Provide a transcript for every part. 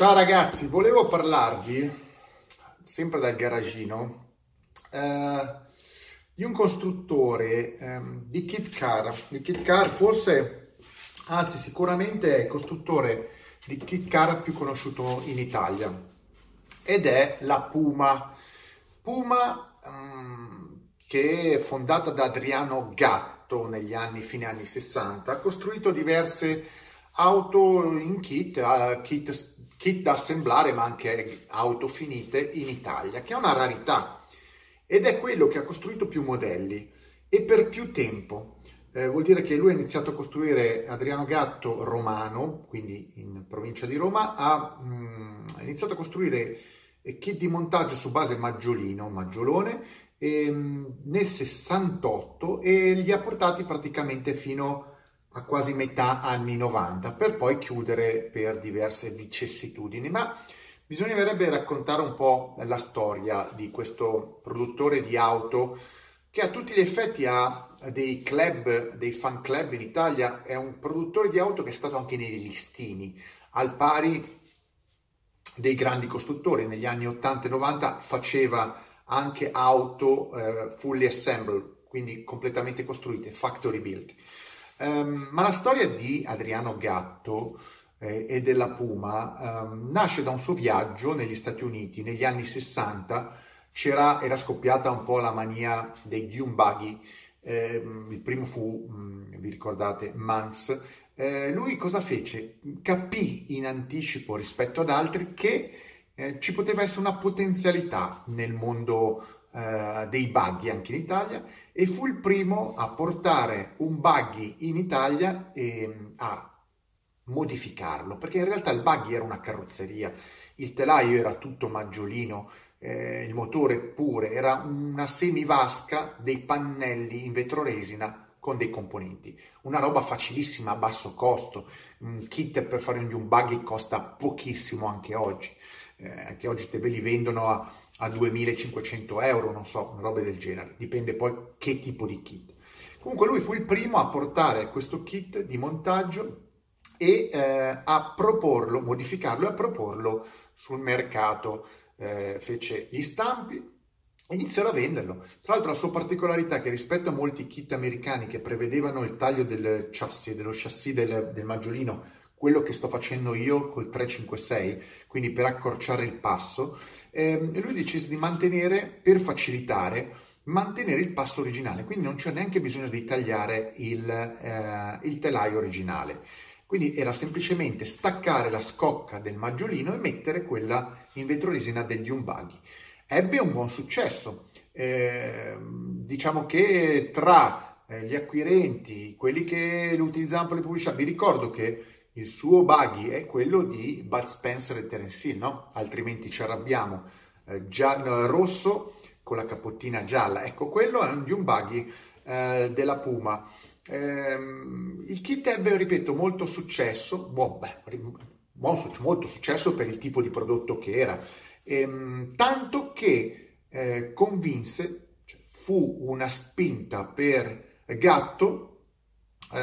Ciao ragazzi, volevo parlarvi, sempre dal garagino, eh, di un costruttore eh, di kit car. Di kit car forse, anzi sicuramente è il costruttore di kit car più conosciuto in Italia ed è la Puma. Puma um, che è fondata da Adriano Gatto negli anni, fine anni 60, ha costruito diverse auto in kit, uh, kit kit da assemblare ma anche auto finite in Italia, che è una rarità ed è quello che ha costruito più modelli e per più tempo. Eh, vuol dire che lui ha iniziato a costruire Adriano Gatto romano, quindi in provincia di Roma, ha, mh, mm, ha iniziato a costruire eh, kit di montaggio su base maggiolino, maggiolone, e, mh, mm, nel 68 e li ha portati praticamente fino a a quasi metà anni 90 per poi chiudere per diverse vicissitudini. Ma bisognerebbe raccontare un po' la storia di questo produttore di auto che a tutti gli effetti ha dei club, dei fan club in Italia, è un produttore di auto che è stato anche nei listini, al pari dei grandi costruttori. Negli anni 80 e 90 faceva anche auto eh, fully assembled, quindi completamente costruite, factory built. Um, ma la storia di Adriano Gatto eh, e della Puma um, nasce da un suo viaggio negli Stati Uniti negli anni 60. C'era, era scoppiata un po' la mania dei dune buggy. Eh, il primo fu, mh, mm, vi ricordate, Mans. Eh, lui cosa fece? Capì in anticipo rispetto ad altri che eh, ci poteva essere una potenzialità nel mondo eh, dei buggy anche in Italia e fu il primo a portare un buggy in Italia e a modificarlo, perché in realtà il buggy era una carrozzeria, il telaio era tutto maggiolino, eh, il motore pure, era una semivasca dei pannelli in vetroresina con dei componenti. Una roba facilissima a basso costo, un kit per fare un buggy costa pochissimo anche oggi, eh, anche oggi te ve li vendono a a 2500 euro, non so, robe del genere, dipende poi che tipo di kit. Comunque lui fu il primo a portare questo kit di montaggio e eh, a proporlo, modificarlo e a proporlo sul mercato. Eh, fece gli stampi iniziò a venderlo. Tra l'altro la sua particolarità è che rispetto a molti kit americani che prevedevano il taglio del chassis, dello chassis del, del maggiolino, quello che sto facendo io col 356, quindi per accorciare il passo, eh, lui decise di mantenere, per facilitare, mantenere il passo originale, quindi non c'è neanche bisogno di tagliare il, eh, il telaio originale. Quindi era semplicemente staccare la scocca del maggiolino e mettere quella in vetroresina degli umbaghi. Ebbe un buon successo. Eh, diciamo che tra eh, gli acquirenti, quelli che lo utilizzavano per le pubblicità, vi ricordo che il suo buggy è quello di Bud Spencer e Terence no? Altrimenti ci arrabbiamo. Eh, giallo, rosso con la capottina gialla. Ecco, quello è un, di un buggy eh, della Puma. Eh, il kit ebbe, ripeto, molto successo, buon, beh, molto successo per il tipo di prodotto che era, ehm, tanto che eh, convinse, cioè, fu una spinta per Gatto eh,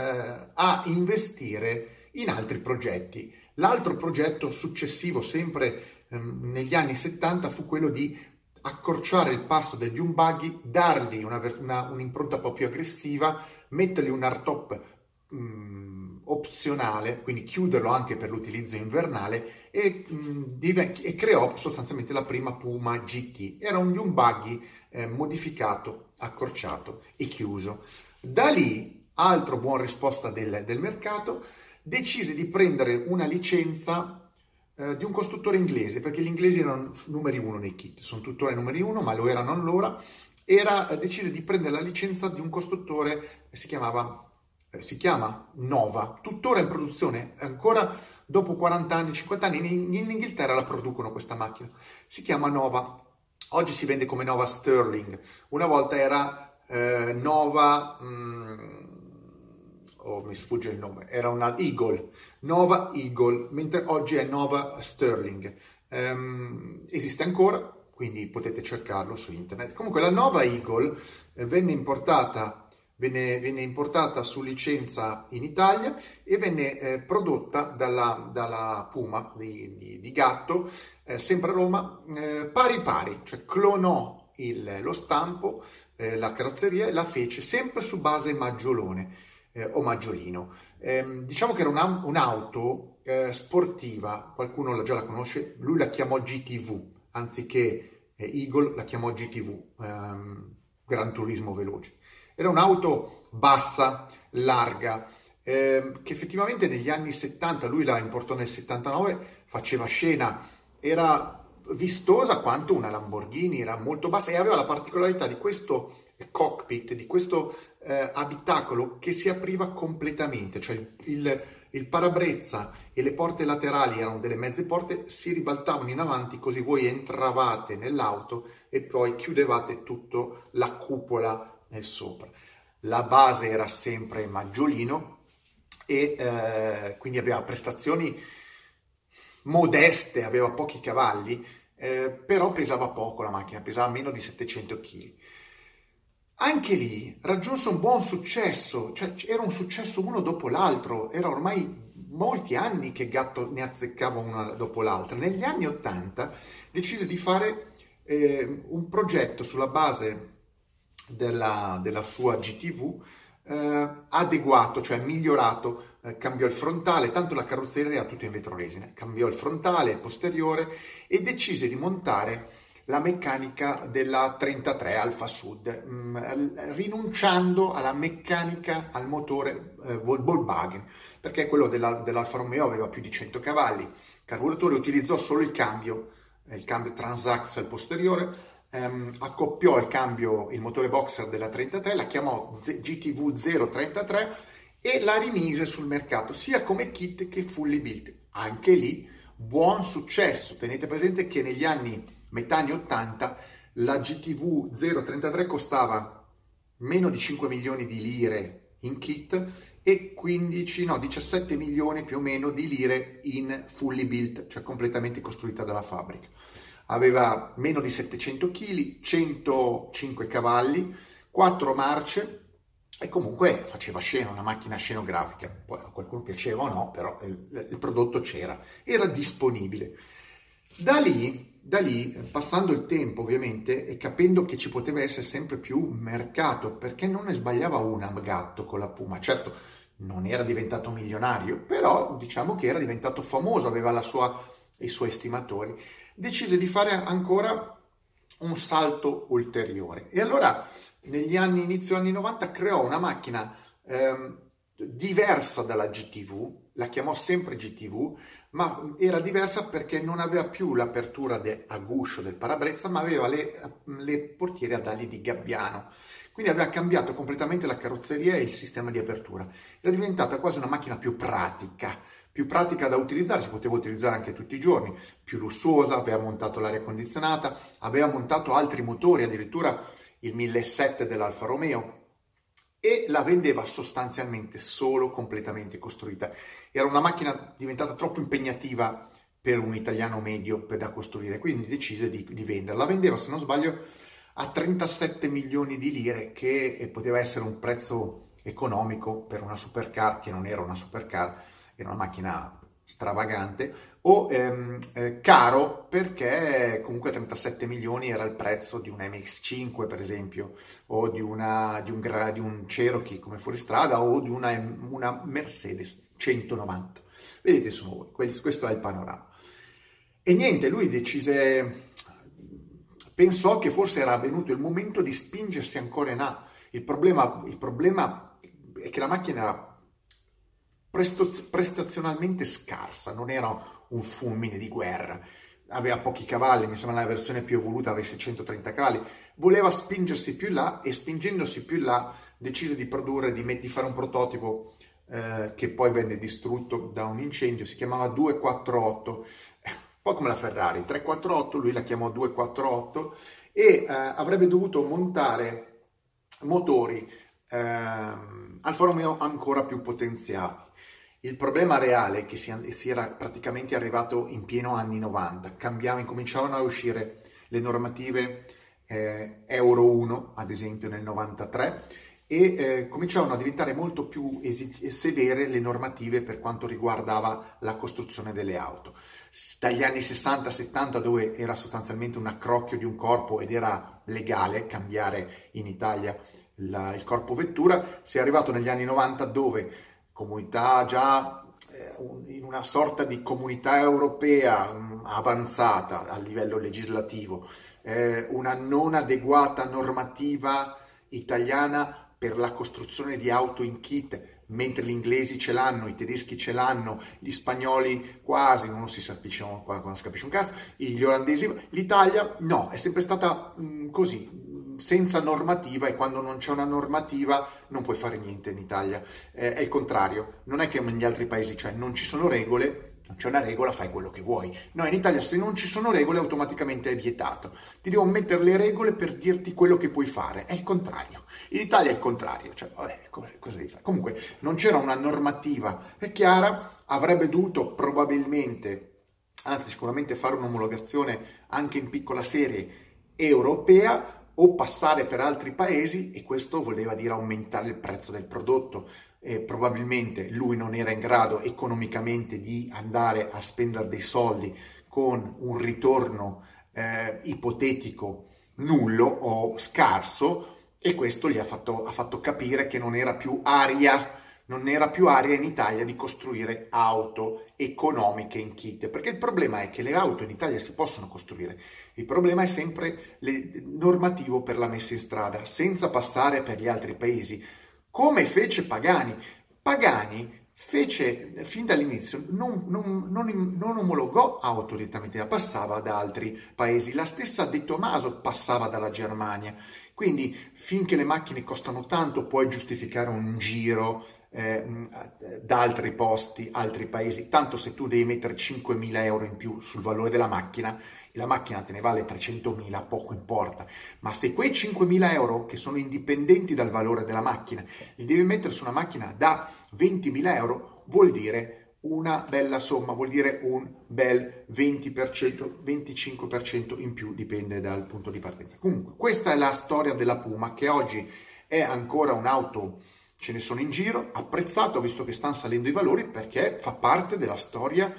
a investire in altri progetti. L'altro progetto successivo, sempre ehm, negli anni 70, fu quello di accorciare il passo degli umbaghi, dargli una, una, un'impronta un po' più aggressiva, mettergli un hardtop mh, opzionale, quindi chiuderlo anche per l'utilizzo invernale e, mh, div- e, creò sostanzialmente la prima Puma GT. Era un umbaghi eh, modificato, accorciato e chiuso. Da lì, altro buon risposta del, del mercato, decise di prendere una licenza eh, di un costruttore inglese, perché gli inglesi erano numeri uno nei kit, sono tuttora i numeri uno, ma lo erano allora, era, decise di prendere la licenza di un costruttore, eh, si chiamava, si chiama Nova, tuttora in produzione, ancora dopo 40 anni, 50 anni, in, in Inghilterra la producono questa macchina, si chiama Nova, oggi si vende come Nova Sterling, una volta era eh, Nova... Mh, mm, oh, mi sfugge il nome, era una Eagle, Nova Eagle, mentre oggi è Nova Sterling. Um, esiste ancora, quindi potete cercarlo su internet. Comunque la Nova Eagle eh, venne importata venne, venne, importata su licenza in Italia e venne eh, prodotta dalla, dalla Puma di, di, di Gatto, eh, sempre a Roma, eh, pari pari, cioè clonò il, lo stampo, eh, la carrozzeria e la fece sempre su base maggiolone eh, o maggiolino. Ehm, diciamo che era una, un'auto eh, sportiva, qualcuno già la conosce, lui la chiamò GTV, anziché Eagle la chiamò GTV, ehm, Gran Turismo Veloce. Era un'auto bassa, larga, eh, che effettivamente negli anni 70, lui la importò nel 79, faceva scena, era vistosa quanto una Lamborghini, era molto bassa e aveva la particolarità di questo cockpit, di questo eh, abitacolo che si apriva completamente, cioè il, il, il, parabrezza e le porte laterali erano delle mezze porte, si ribaltavano in avanti così voi entravate nell'auto e poi chiudevate tutto la cupola eh, sopra. La base era sempre maggiolino e eh, quindi aveva prestazioni modeste, aveva pochi cavalli, eh, però pesava poco la macchina, pesava meno di 700 kg. Anche lì raggiunse un buon successo, cioè era un successo uno dopo l'altro, era ormai molti anni che Gatto ne azzeccava una dopo l'altra. Negli anni 80 decise di fare eh, un progetto sulla base della, della sua GTV eh, adeguato, cioè migliorato, eh, cambiò il frontale, tanto la carrozzeria era tutta in vetroresina, cambiò il frontale, il posteriore e decise di montare la meccanica della 33 Alfa Sud, mh, mm, rinunciando alla meccanica, al motore eh, Volkswagen, perché quello della, dell'Alfa Romeo aveva più di 100 cavalli, carburatore utilizzò solo il cambio, il cambio transaxle posteriore, ehm, accoppiò il cambio, il motore boxer della 33, la chiamò GTV 033 e la rimise sul mercato sia come kit che fully built. Anche lì buon successo. Tenete presente che negli anni metà anni 80 la GTV 033 costava meno di 5 milioni di lire in kit e 15, no, 17 milioni più o meno di lire in fully built, cioè completamente costruita dalla fabbrica aveva meno di 700 kg, 105 cavalli, 4 marce e comunque faceva scena, una macchina scenografica. Poi a qualcuno piaceva o no, però il, il prodotto c'era, era disponibile. Da lì, da lì, passando il tempo ovviamente e capendo che ci poteva essere sempre più mercato, perché non ne sbagliava una gatto con la Puma, certo non era diventato milionario, però diciamo che era diventato famoso, aveva sua, i suoi estimatori decise di fare ancora un salto ulteriore. E allora negli anni, inizio anni 90, creò una macchina ehm, diversa dalla GTV, la chiamò sempre GTV, ma era diversa perché non aveva più l'apertura de, a guscio del parabrezza, ma aveva le, le portiere ad ali di gabbiano. Quindi aveva cambiato completamente la carrozzeria e il sistema di apertura. Era diventata quasi una macchina più pratica, più pratica da utilizzare, si poteva utilizzare anche tutti i giorni, più lussuosa, aveva montato l'aria condizionata, aveva montato altri motori, addirittura il 1007 dell'Alfa Romeo e la vendeva sostanzialmente solo completamente costruita. Era una macchina diventata troppo impegnativa per un italiano medio per da costruire, quindi decise di, di venderla. La vendeva, se non sbaglio, a 37 milioni di lire, che poteva essere un prezzo economico per una supercar, che non era una supercar, era una macchina stravagante, o ehm, eh, caro perché comunque 37 milioni era il prezzo di un MX5 per esempio, o di, una, di, un, di un Cherokee come fuoristrada, o di una, una Mercedes 190. Vedete sono questo è il panorama. E niente, lui decise, pensò che forse era venuto il momento di spingersi ancora in A. Il problema, il problema è che la macchina era prestazionalmente scarsa, non era un fulmine di guerra, aveva pochi cavalli, mi sembra la versione più evoluta avesse 130 cavalli, voleva spingersi più in là e spingendosi più in là decise di produrre, di, di fare un prototipo eh, che poi venne distrutto da un incendio, si chiamava 248, un po' come la Ferrari, 348, lui la chiamò 248 e eh, avrebbe dovuto montare motori eh, Alfa Romeo ancora più potenziati il problema reale è che si, si era praticamente arrivato in pieno anni 90, cambiavano, incominciavano a uscire le normative eh, Euro 1, ad esempio nel 93, e eh, cominciavano a diventare molto più esi- severe le normative per quanto riguardava la costruzione delle auto. Dagli anni 60-70 dove era sostanzialmente un accrocchio di un corpo ed era legale cambiare in Italia la, il corpo vettura, si è arrivato negli anni 90 dove comunità già eh, in una sorta di comunità europea mh, avanzata a livello legislativo, eh, una non adeguata normativa italiana per la costruzione di auto in kit, mentre gli inglesi ce l'hanno, i tedeschi ce l'hanno, gli spagnoli quasi, non si capisce, non si capisce un cazzo, gli olandesi, l'Italia no, è sempre stata mh, così, senza normativa e quando non c'è una normativa non puoi fare niente in Italia. Eh, è il contrario, non è che negli altri paesi, cioè non ci sono regole, non c'è una regola, fai quello che vuoi. No, in Italia se non ci sono regole automaticamente è vietato. Ti devo mettere le regole per dirti quello che puoi fare. È il contrario. In Italia è il contrario. Cioè, vabbè, cosa devi fare? Comunque, non c'era una normativa chiara, avrebbe dovuto probabilmente, anzi sicuramente fare un'omologazione anche in piccola serie europea o passare per altri paesi e questo voleva dire aumentare il prezzo del prodotto. Eh, probabilmente lui non era in grado economicamente di andare a spendere dei soldi con un ritorno eh, ipotetico nullo o scarso e questo gli ha fatto, ha fatto capire che non era più aria non era più aria in Italia di costruire auto economiche in kit, perché il problema è che le auto in Italia si possono costruire, il problema è sempre il normativo per la messa in strada, senza passare per gli altri paesi come fece Pagani. Pagani fece fin dall'inizio, non, non, non, non omologò auto direttamente, passava da altri paesi. La stessa De Tomaso passava dalla Germania. Quindi finché le macchine costano tanto puoi giustificare un giro eh, da altri posti, altri paesi. Tanto se tu devi mettere 5.000 euro in più sul valore della macchina, la macchina te ne vale 300.000, poco importa, ma se quei 5.000 euro che sono indipendenti dal valore della macchina li devi mettere su una macchina da 20.000 euro, vuol dire una bella somma, vuol dire un bel 20%, 25% in più, dipende dal punto di partenza. Comunque, questa è la storia della Puma che oggi è ancora un'auto, ce ne sono in giro, apprezzato visto che stanno salendo i valori perché fa parte della storia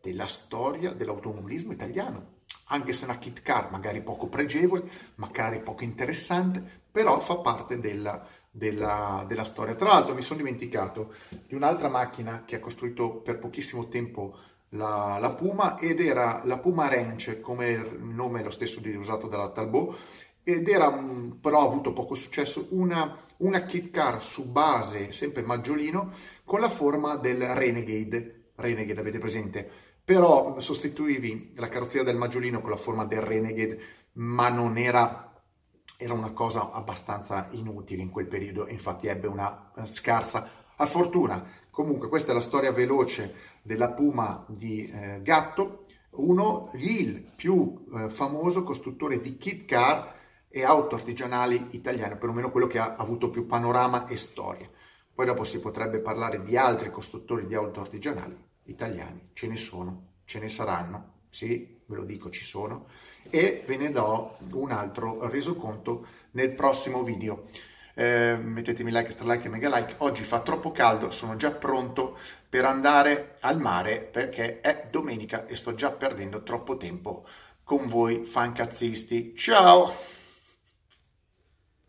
della storia dell'automobilismo italiano anche se una kit car magari poco pregevole, magari poco interessante, però fa parte della, della, della storia. Tra l'altro mi sono dimenticato di un'altra macchina che ha costruito per pochissimo tempo la, la, Puma ed era la Puma Ranch, come il nome è lo stesso usato dalla Talbot, ed era però ha avuto poco successo una, una kit car su base sempre maggiolino con la forma del Renegade. Renegade avete presente? però sostituivi la carrozzeria del Maggiolino con la forma del Renegade, ma non era, era una cosa abbastanza inutile in quel periodo, infatti ebbe una scarsa fortuna. Comunque questa è la storia veloce della Puma di eh, Gatto, uno, il più eh, famoso costruttore di kit car e auto artigianali italiane, perlomeno quello che ha avuto più panorama e storia. Poi dopo si potrebbe parlare di altri costruttori di auto artigianali, italiani, ce ne sono, ce ne saranno, sì, ve lo dico, ci sono, e ve ne do un altro resoconto nel prossimo video. Eh, mettetemi like, stra e mega like. Oggi fa troppo caldo, sono già pronto per andare al mare perché è domenica e sto già perdendo troppo tempo con voi fancazzisti. Ciao!